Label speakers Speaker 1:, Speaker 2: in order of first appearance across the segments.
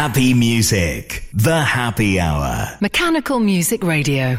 Speaker 1: Happy Music, the happy hour.
Speaker 2: Mechanical Music Radio.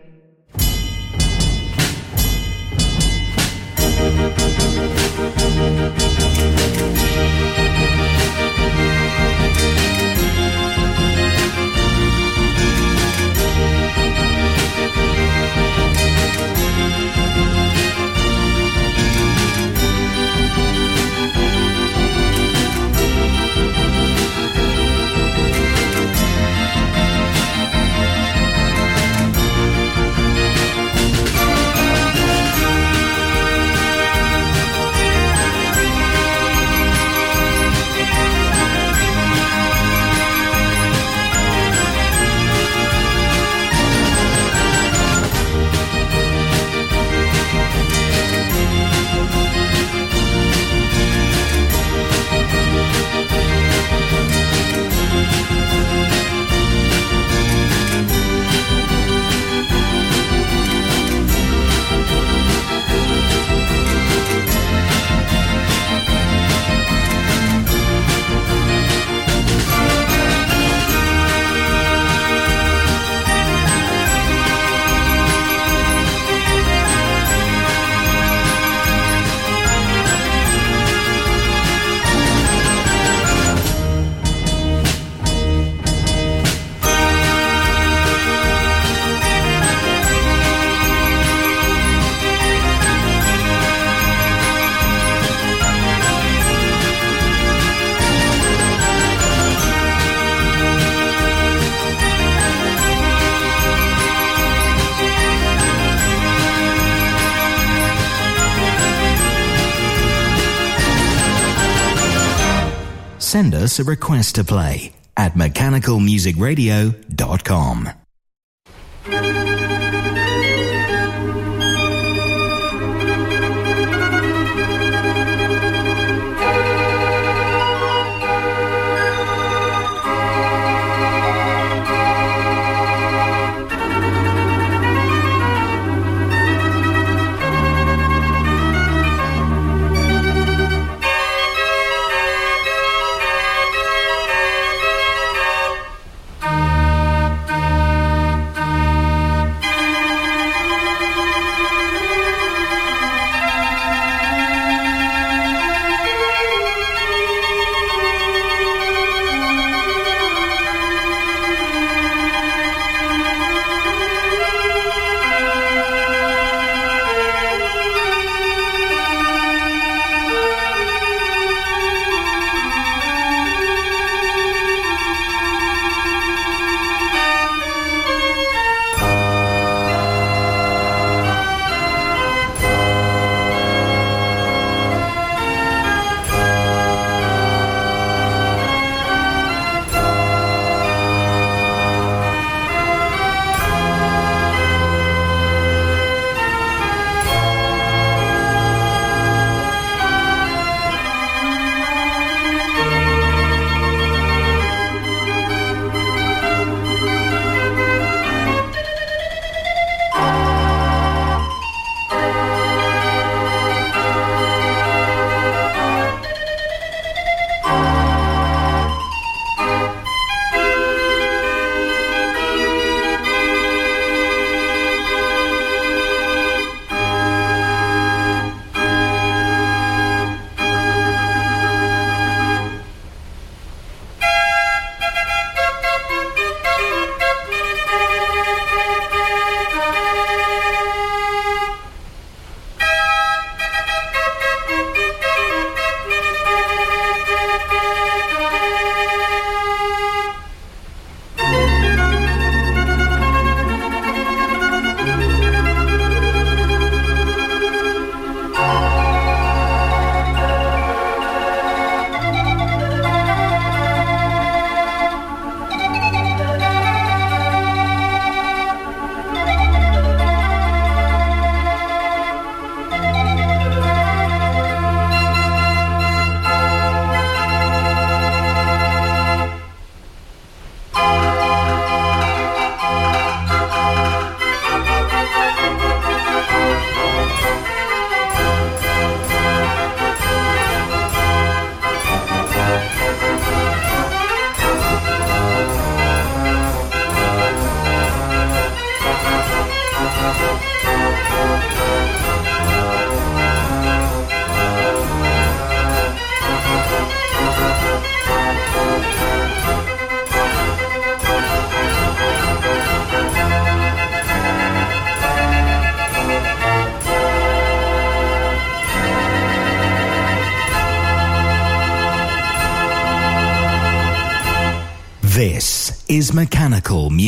Speaker 1: Us a request to play at mechanicalmusicradio.com.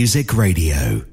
Speaker 1: Music Radio.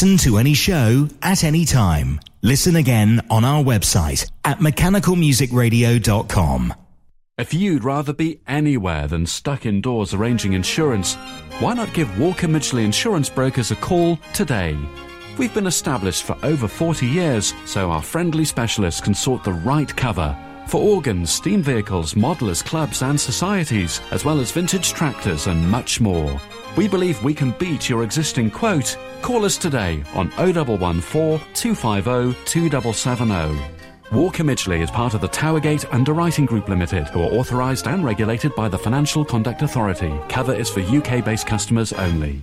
Speaker 1: Listen to any show at any time. Listen again on our website at mechanicalmusicradio.com.
Speaker 3: If you'd rather be anywhere than stuck indoors arranging insurance, why not give Walker Midgley Insurance Brokers a call today? We've been established for over 40 years, so our friendly specialists can sort the right cover for organs, steam vehicles, modelers, clubs, and societies, as well as vintage tractors and much more. We believe we can beat your existing quote. Call us today on 0114 250 2770. Walker Midgley is part of the Towergate Underwriting Group Limited, who are authorised and regulated by the Financial Conduct Authority. Cover is for UK based customers only.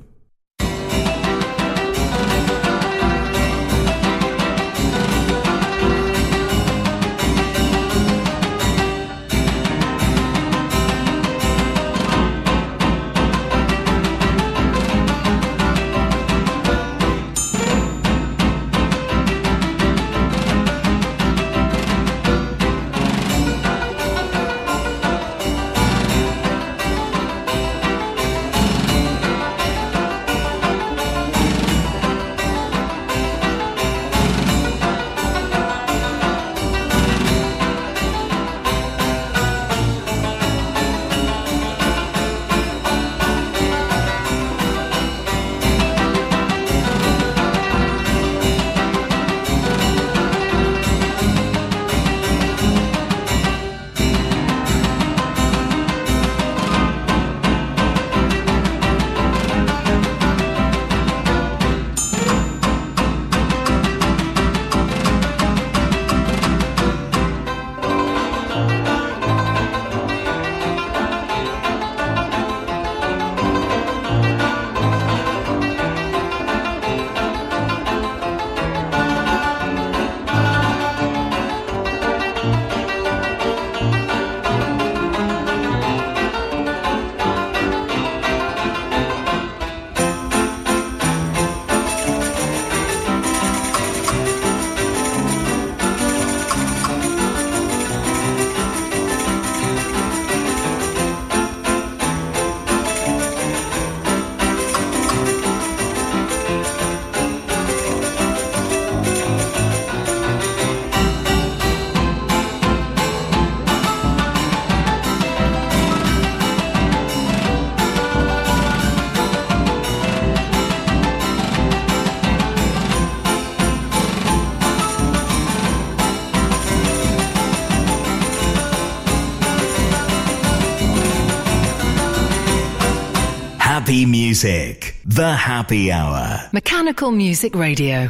Speaker 1: Music. The Happy Hour.
Speaker 2: Mechanical Music Radio.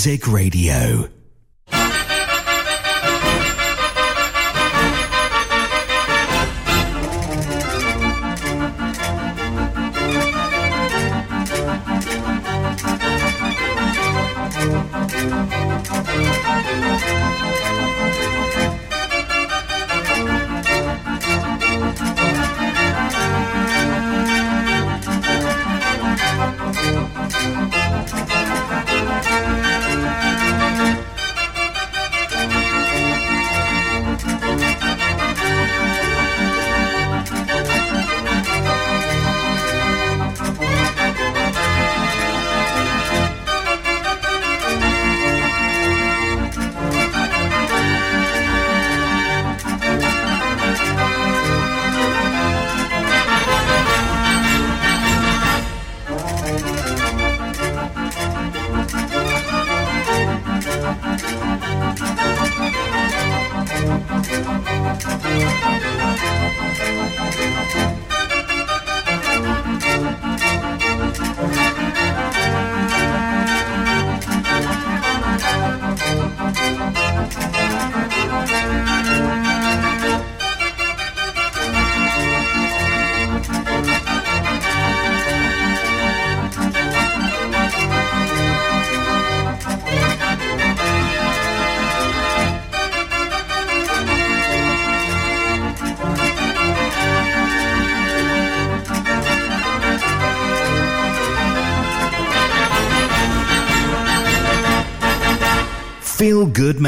Speaker 1: Music Radio.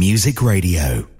Speaker 1: Music Radio.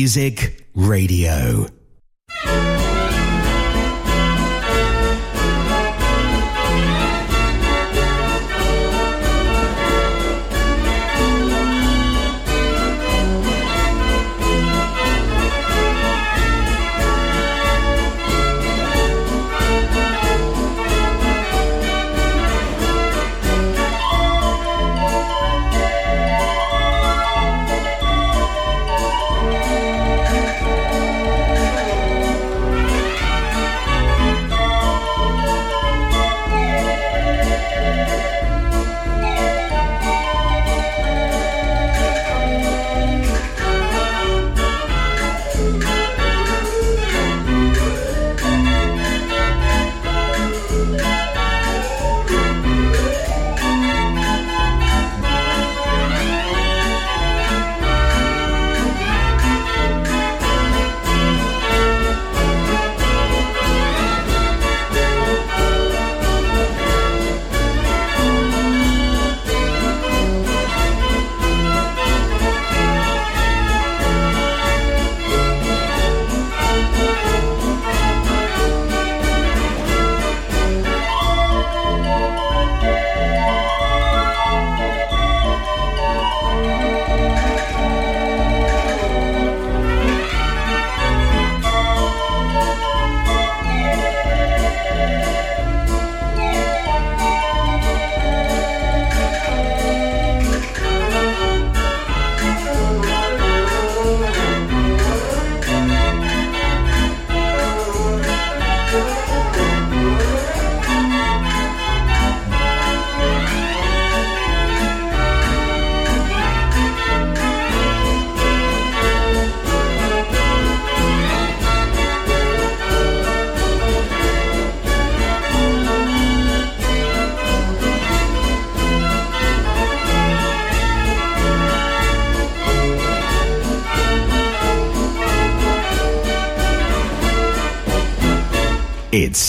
Speaker 1: Music Radio.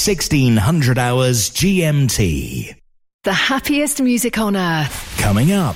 Speaker 1: 1600 hours GMT.
Speaker 2: The happiest music on earth.
Speaker 1: Coming up.